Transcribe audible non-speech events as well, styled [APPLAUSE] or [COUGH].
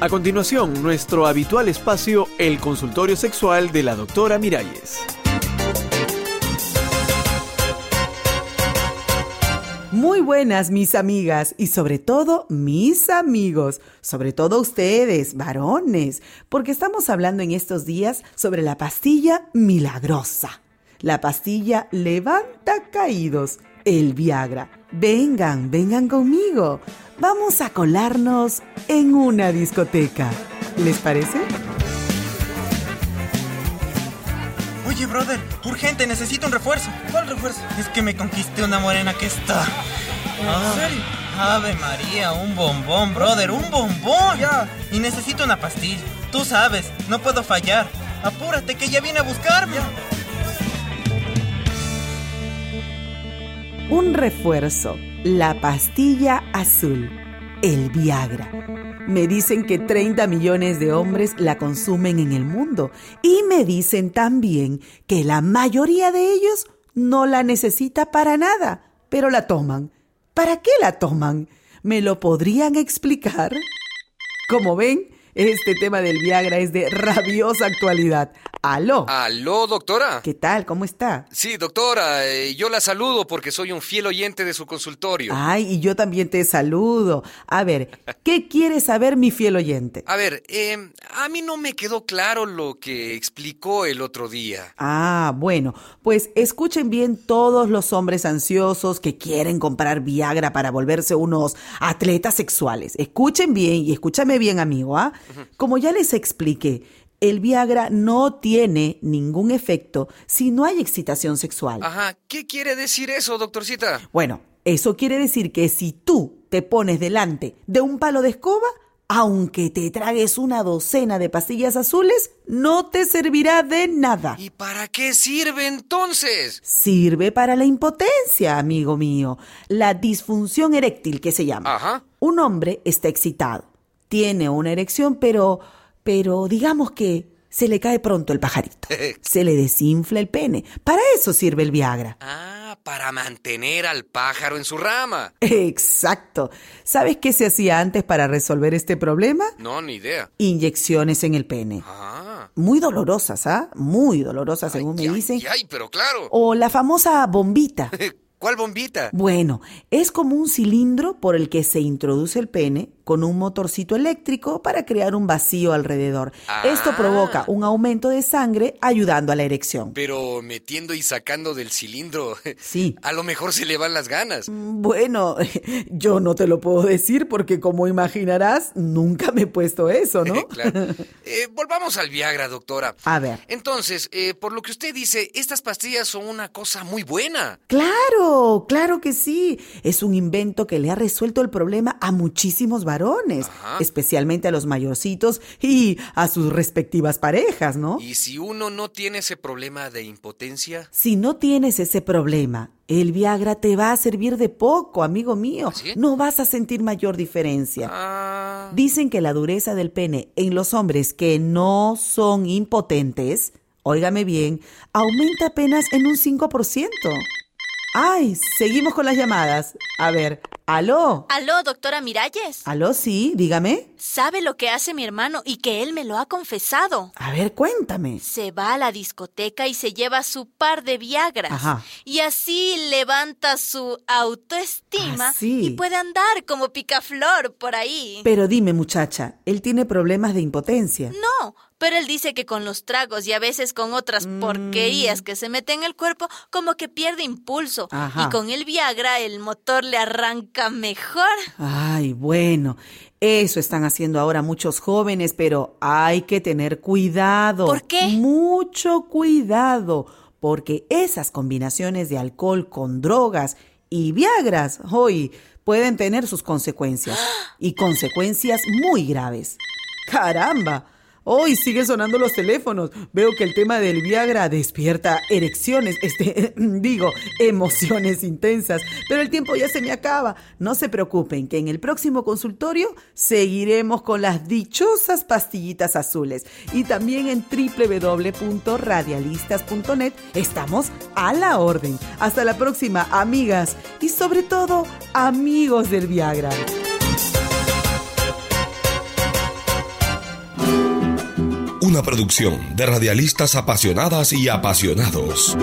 A continuación, nuestro habitual espacio, el consultorio sexual de la doctora Miralles. Muy buenas mis amigas y sobre todo mis amigos, sobre todo ustedes, varones, porque estamos hablando en estos días sobre la pastilla milagrosa. La pastilla levanta caídos, el Viagra. Vengan, vengan conmigo. Vamos a colarnos en una discoteca. ¿Les parece? Oye, brother, urgente, necesito un refuerzo. ¿Cuál refuerzo? Es que me conquisté una morena que está. ¿En Ah, serio? Ave María, un bombón, brother, un bombón. Ya. Y necesito una pastilla. Tú sabes, no puedo fallar. Apúrate que ella viene a buscarme. Un refuerzo, la pastilla azul, el Viagra. Me dicen que 30 millones de hombres la consumen en el mundo y me dicen también que la mayoría de ellos no la necesita para nada, pero la toman. ¿Para qué la toman? ¿Me lo podrían explicar? Como ven, este tema del Viagra es de rabiosa actualidad. ¡Aló! ¿Aló, doctora? ¿Qué tal? ¿Cómo está? Sí, doctora, eh, yo la saludo porque soy un fiel oyente de su consultorio. Ay, y yo también te saludo. A ver, ¿qué quiere saber mi fiel oyente? A ver, eh, a mí no me quedó claro lo que explicó el otro día. Ah, bueno, pues escuchen bien todos los hombres ansiosos que quieren comprar Viagra para volverse unos atletas sexuales. Escuchen bien y escúchame bien, amigo, ¿ah? Como ya les expliqué, el Viagra no tiene ningún efecto si no hay excitación sexual. Ajá, ¿qué quiere decir eso, doctorcita? Bueno, eso quiere decir que si tú te pones delante de un palo de escoba, aunque te tragues una docena de pastillas azules, no te servirá de nada. ¿Y para qué sirve entonces? Sirve para la impotencia, amigo mío, la disfunción eréctil que se llama. Ajá. Un hombre está excitado, tiene una erección, pero, pero digamos que se le cae pronto el pajarito, [LAUGHS] se le desinfla el pene. Para eso sirve el Viagra. Ah, para mantener al pájaro en su rama. Exacto. ¿Sabes qué se hacía antes para resolver este problema? No, ni idea. Inyecciones en el pene. Ah. Muy dolorosas, ¿ah? Muy dolorosas, según me ay, dicen. Ay, pero claro. O la famosa bombita. [LAUGHS] ¿Cuál bombita? Bueno, es como un cilindro por el que se introduce el pene con un motorcito eléctrico para crear un vacío alrededor. Esto Ah. provoca un aumento de sangre ayudando a la erección. Pero metiendo y sacando del cilindro. [LAUGHS] Sí. A lo mejor se le van las ganas. Bueno, [LAUGHS] yo no te lo puedo decir porque como imaginarás, nunca me he puesto eso, ¿no? [LAUGHS] claro. Eh, volvamos al Viagra, doctora. A ver. Entonces, eh, por lo que usted dice, estas pastillas son una cosa muy buena. Claro, claro que sí. Es un invento que le ha resuelto el problema a muchísimos varones, Ajá. especialmente a los mayorcitos y a sus respectivas parejas, ¿no? Y si uno no tiene ese problema de impotencia, Si no tienes ese problema, el Viagra te va a servir de poco, amigo mío. ¿Ah, sí? No vas a sentir mayor diferencia. ah, Dicen que la dureza del pene en los hombres que no son impotentes, óigame bien, aumenta apenas en un 5%. Ay, seguimos con las llamadas. A ver, aló. Aló, doctora Miralles. Aló, sí, dígame. ¿Sabe lo que hace mi hermano y que él me lo ha confesado? A ver, cuéntame. Se va a la discoteca y se lleva su par de Viagras. Ajá. Y así levanta su autoestima Ah, sí. y puede andar como picaflor por ahí. Pero dime, muchacha, ¿él tiene problemas de impotencia? No, pero él dice que con los tragos y a veces con otras Mm. porquerías que se meten en el cuerpo, como que pierde impulso. Ajá. Y con el Viagra el motor le arranca mejor. Ay, bueno, eso están haciendo ahora muchos jóvenes, pero hay que tener cuidado. ¿Por qué? Mucho cuidado, porque esas combinaciones de alcohol con drogas y Viagras, hoy pueden tener sus consecuencias y consecuencias muy graves. Caramba. Hoy siguen sonando los teléfonos. Veo que el tema del Viagra despierta erecciones, este, [LAUGHS] digo, emociones intensas. Pero el tiempo ya se me acaba. No se preocupen, que en el próximo consultorio seguiremos con las dichosas pastillitas azules. Y también en www.radialistas.net estamos a la orden. Hasta la próxima, amigas. Y sobre todo, amigos del Viagra. Producción de radialistas apasionadas y apasionados.